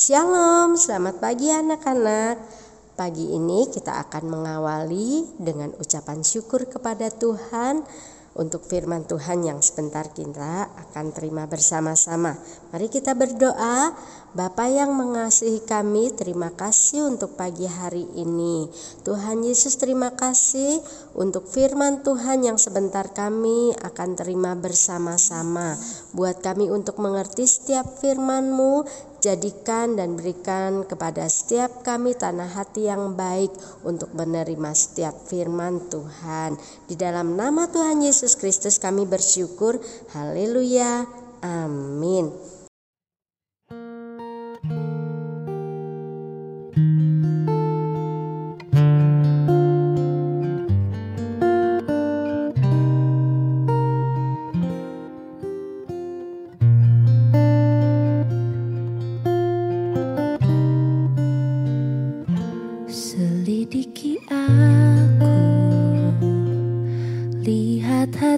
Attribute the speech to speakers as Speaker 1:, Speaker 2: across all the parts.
Speaker 1: Shalom, selamat pagi anak-anak. Pagi ini kita akan mengawali dengan ucapan syukur kepada Tuhan untuk firman Tuhan yang sebentar kita akan terima bersama-sama. Mari kita berdoa. Bapa yang mengasihi kami, terima kasih untuk pagi hari ini. Tuhan Yesus terima kasih untuk firman Tuhan yang sebentar kami akan terima bersama-sama. Buat kami untuk mengerti setiap firman-Mu, jadikan dan berikan kepada setiap kami tanah hati yang baik untuk menerima setiap firman Tuhan. Di dalam nama Tuhan Yesus Kristus kami bersyukur. Haleluya. Amin.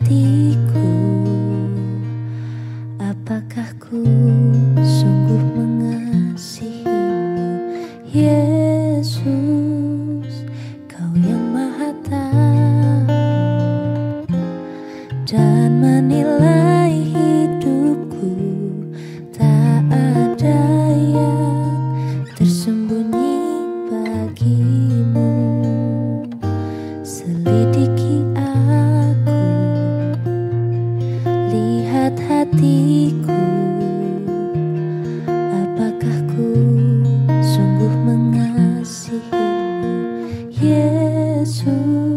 Speaker 1: 低谷。Anak-anak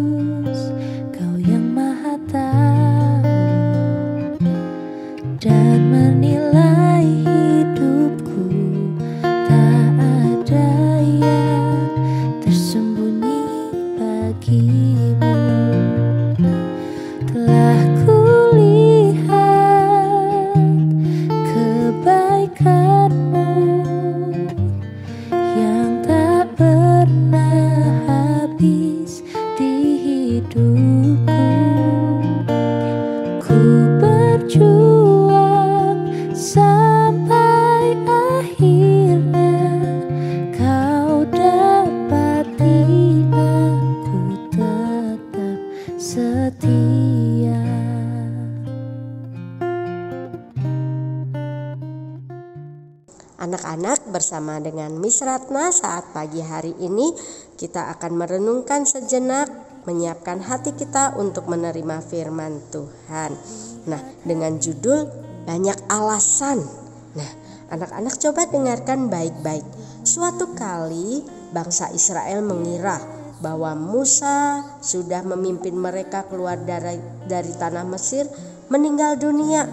Speaker 1: bersama dengan Miss Ratna saat pagi hari ini kita akan merenungkan sejenak menyiapkan hati kita untuk menerima firman Tuhan. Nah, dengan judul banyak alasan. Nah, anak-anak coba dengarkan baik-baik. Suatu kali bangsa Israel mengira bahwa Musa sudah memimpin mereka keluar dari, dari tanah Mesir meninggal dunia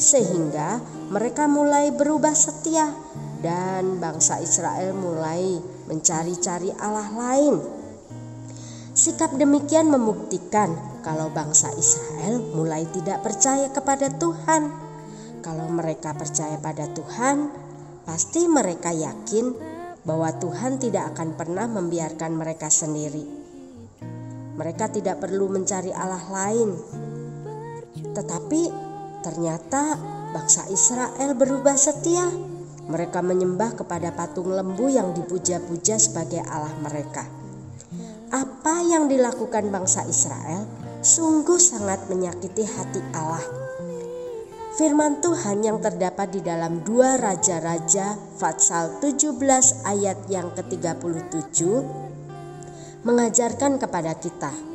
Speaker 1: sehingga mereka mulai berubah setia dan bangsa Israel mulai mencari-cari Allah lain. Sikap demikian membuktikan kalau bangsa Israel mulai tidak percaya kepada Tuhan. Kalau mereka percaya pada Tuhan, pasti mereka yakin bahwa Tuhan tidak akan pernah membiarkan mereka sendiri. Mereka tidak perlu mencari Allah lain, tetapi ternyata bangsa Israel berubah setia. Mereka menyembah kepada patung lembu yang dipuja-puja sebagai Allah mereka. Apa yang dilakukan bangsa Israel sungguh sangat menyakiti hati Allah. Firman Tuhan yang terdapat di dalam dua Raja-Raja Fatsal 17 ayat yang ke-37 mengajarkan kepada kita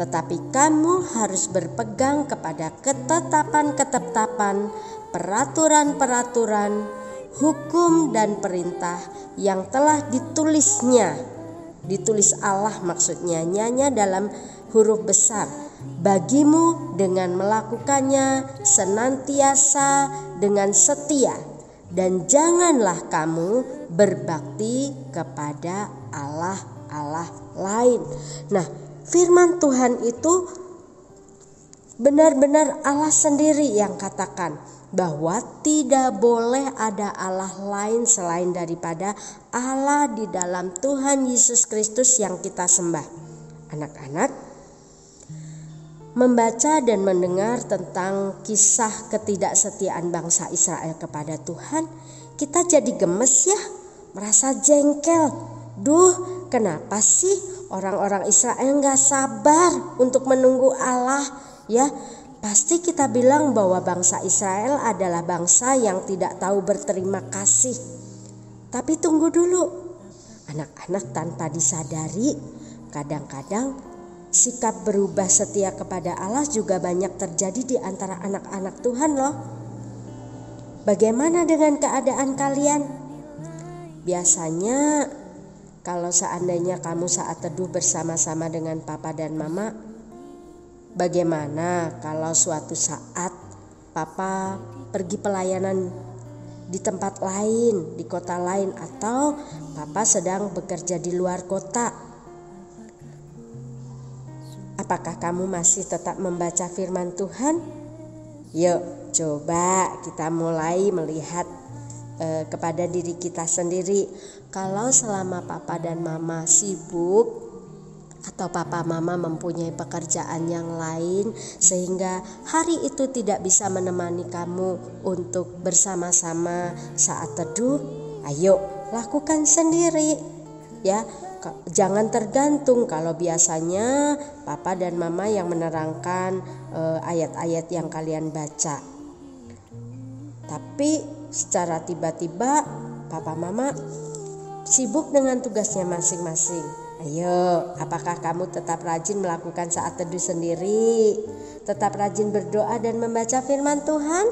Speaker 1: tetapi kamu harus berpegang kepada ketetapan-ketetapan, peraturan-peraturan, hukum dan perintah yang telah ditulisnya. Ditulis Allah maksudnya nyanya dalam huruf besar. Bagimu dengan melakukannya senantiasa dengan setia dan janganlah kamu berbakti kepada Allah-Allah lain. Nah, firman Tuhan itu benar-benar Allah sendiri yang katakan bahwa tidak boleh ada Allah lain selain daripada Allah di dalam Tuhan Yesus Kristus yang kita sembah. Anak-anak membaca dan mendengar tentang kisah ketidaksetiaan bangsa Israel kepada Tuhan, kita jadi gemes ya, merasa jengkel. Duh, kenapa sih orang-orang Israel nggak sabar untuk menunggu Allah? Ya, pasti kita bilang bahwa bangsa Israel adalah bangsa yang tidak tahu berterima kasih. Tapi tunggu dulu, anak-anak tanpa disadari, kadang-kadang sikap berubah setia kepada Allah juga banyak terjadi di antara anak-anak Tuhan loh. Bagaimana dengan keadaan kalian? Biasanya kalau seandainya kamu saat teduh bersama-sama dengan papa dan mama, bagaimana kalau suatu saat papa pergi pelayanan di tempat lain, di kota lain atau papa sedang bekerja di luar kota? Apakah kamu masih tetap membaca firman Tuhan? Yuk, coba kita mulai melihat eh, kepada diri kita sendiri. Kalau selama papa dan mama sibuk atau papa mama mempunyai pekerjaan yang lain sehingga hari itu tidak bisa menemani kamu untuk bersama-sama saat teduh, ayo lakukan sendiri ya jangan tergantung kalau biasanya papa dan mama yang menerangkan eh, ayat-ayat uh, yang kalian baca. Tapi secara tiba-tiba papa mama sibuk dengan tugasnya masing-masing. Ayo, apakah kamu tetap rajin melakukan saat teduh sendiri? Tetap rajin berdoa dan membaca firman Tuhan?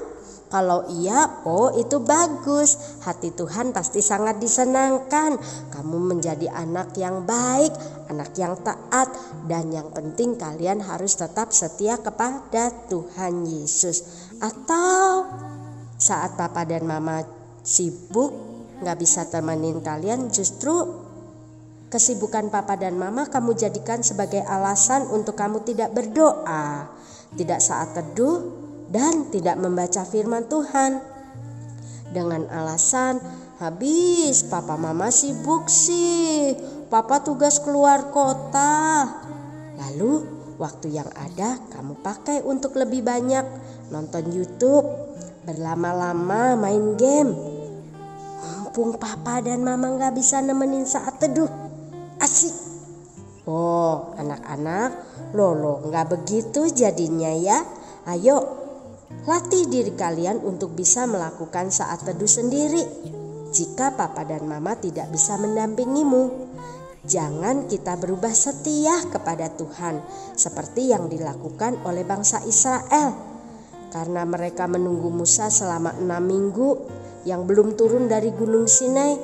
Speaker 1: Kalau iya, oh itu bagus. Hati Tuhan pasti sangat disenangkan. Kamu menjadi anak yang baik, anak yang taat, dan yang penting kalian harus tetap setia kepada Tuhan Yesus. Atau saat papa dan mama sibuk, nggak bisa temenin kalian, justru kesibukan papa dan mama kamu jadikan sebagai alasan untuk kamu tidak berdoa, tidak saat teduh, dan tidak membaca firman Tuhan. Dengan alasan, habis papa mama sibuk sih, papa tugas keluar kota. Lalu waktu yang ada kamu pakai untuk lebih banyak nonton YouTube, berlama-lama main game. Mumpung papa dan mama nggak bisa nemenin saat teduh, asik. Oh, anak-anak, lolo nggak begitu jadinya ya. Ayo Latih diri kalian untuk bisa melakukan saat teduh sendiri. Jika papa dan mama tidak bisa mendampingimu, jangan kita berubah setia kepada Tuhan seperti yang dilakukan oleh bangsa Israel. Karena mereka menunggu Musa selama enam minggu yang belum turun dari gunung Sinai.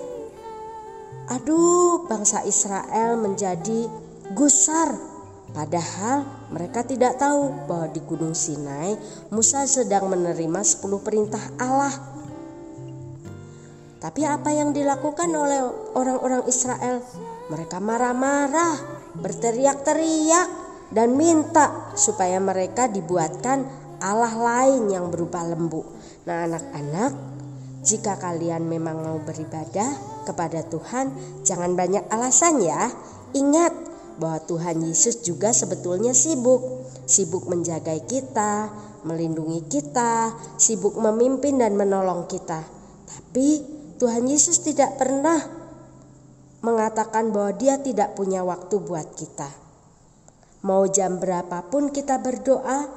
Speaker 1: Aduh, bangsa Israel menjadi gusar Padahal mereka tidak tahu bahwa di Gunung Sinai Musa sedang menerima 10 perintah Allah. Tapi apa yang dilakukan oleh orang-orang Israel? Mereka marah-marah, berteriak-teriak, dan minta supaya mereka dibuatkan Allah lain yang berupa lembu. Nah, anak-anak, jika kalian memang mau beribadah kepada Tuhan, jangan banyak alasan ya. Ingat, bahwa Tuhan Yesus juga sebetulnya sibuk, sibuk menjaga kita, melindungi kita, sibuk memimpin dan menolong kita. Tapi Tuhan Yesus tidak pernah mengatakan bahwa Dia tidak punya waktu buat kita. Mau jam berapapun kita berdoa,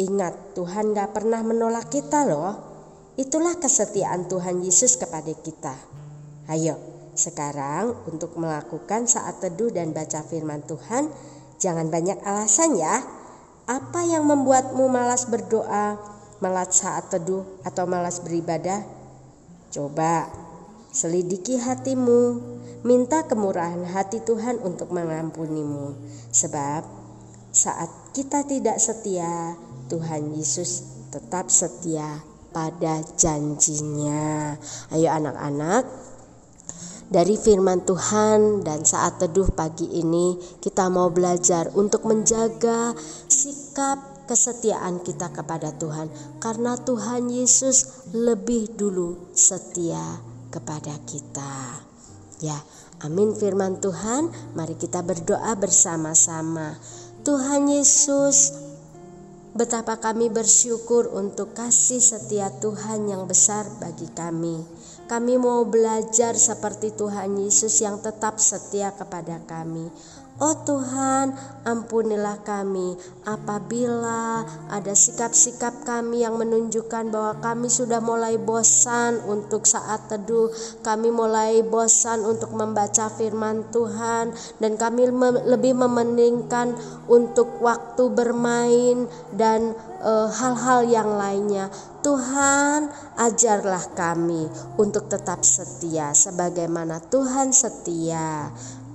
Speaker 1: ingat Tuhan gak pernah menolak kita loh. Itulah kesetiaan Tuhan Yesus kepada kita. Ayo, sekarang untuk melakukan saat teduh dan baca firman Tuhan, jangan banyak alasan ya. Apa yang membuatmu malas berdoa, malas saat teduh atau malas beribadah? Coba selidiki hatimu, minta kemurahan hati Tuhan untuk mengampunimu. Sebab saat kita tidak setia, Tuhan Yesus tetap setia pada janjinya. Ayo anak-anak, dari firman Tuhan dan saat teduh pagi ini kita mau belajar untuk menjaga sikap kesetiaan kita kepada Tuhan karena Tuhan Yesus lebih dulu setia kepada kita. Ya, amin firman Tuhan. Mari kita berdoa bersama-sama. Tuhan Yesus, betapa kami bersyukur untuk kasih setia Tuhan yang besar bagi kami. Kami mau belajar seperti Tuhan Yesus yang tetap setia kepada kami. Oh Tuhan, ampunilah kami apabila ada sikap-sikap kami yang menunjukkan bahwa kami sudah mulai bosan untuk saat teduh, kami mulai bosan untuk membaca firman Tuhan dan kami lebih mementingkan untuk waktu bermain dan eh, hal-hal uh, yang lainnya. Tuhan, ajarlah kami untuk tetap setia sebagaimana Tuhan setia.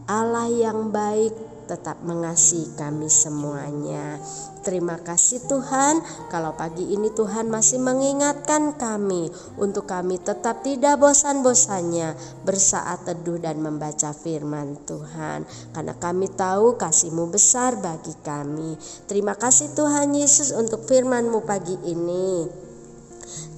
Speaker 1: Allah yang baik tetap mengasihi kami semuanya. Terima kasih Tuhan, kalau pagi ini Tuhan masih mengingatkan kami untuk kami tetap tidak bosan-bosannya bersaat teduh dan membaca firman Tuhan. Karena kami tahu kasih-Mu besar bagi kami. Terima kasih Tuhan Yesus untuk firman-Mu pagi ini.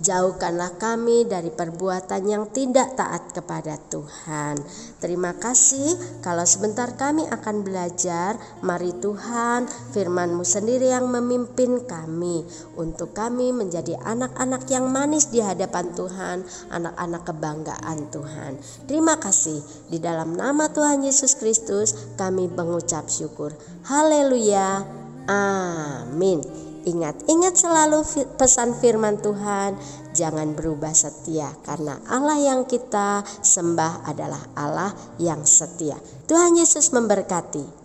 Speaker 1: Jauhkanlah kami dari perbuatan yang tidak taat kepada Tuhan. Terima kasih. Kalau sebentar kami akan belajar, mari Tuhan, firman-Mu sendiri yang memimpin kami untuk kami menjadi anak-anak yang manis di hadapan Tuhan, anak-anak kebanggaan Tuhan. Terima kasih. Di dalam nama Tuhan Yesus Kristus, kami mengucap syukur. Haleluya. Amin. Ingat, ingat selalu pesan firman Tuhan, jangan berubah setia karena Allah yang kita sembah adalah Allah yang setia. Tuhan Yesus memberkati.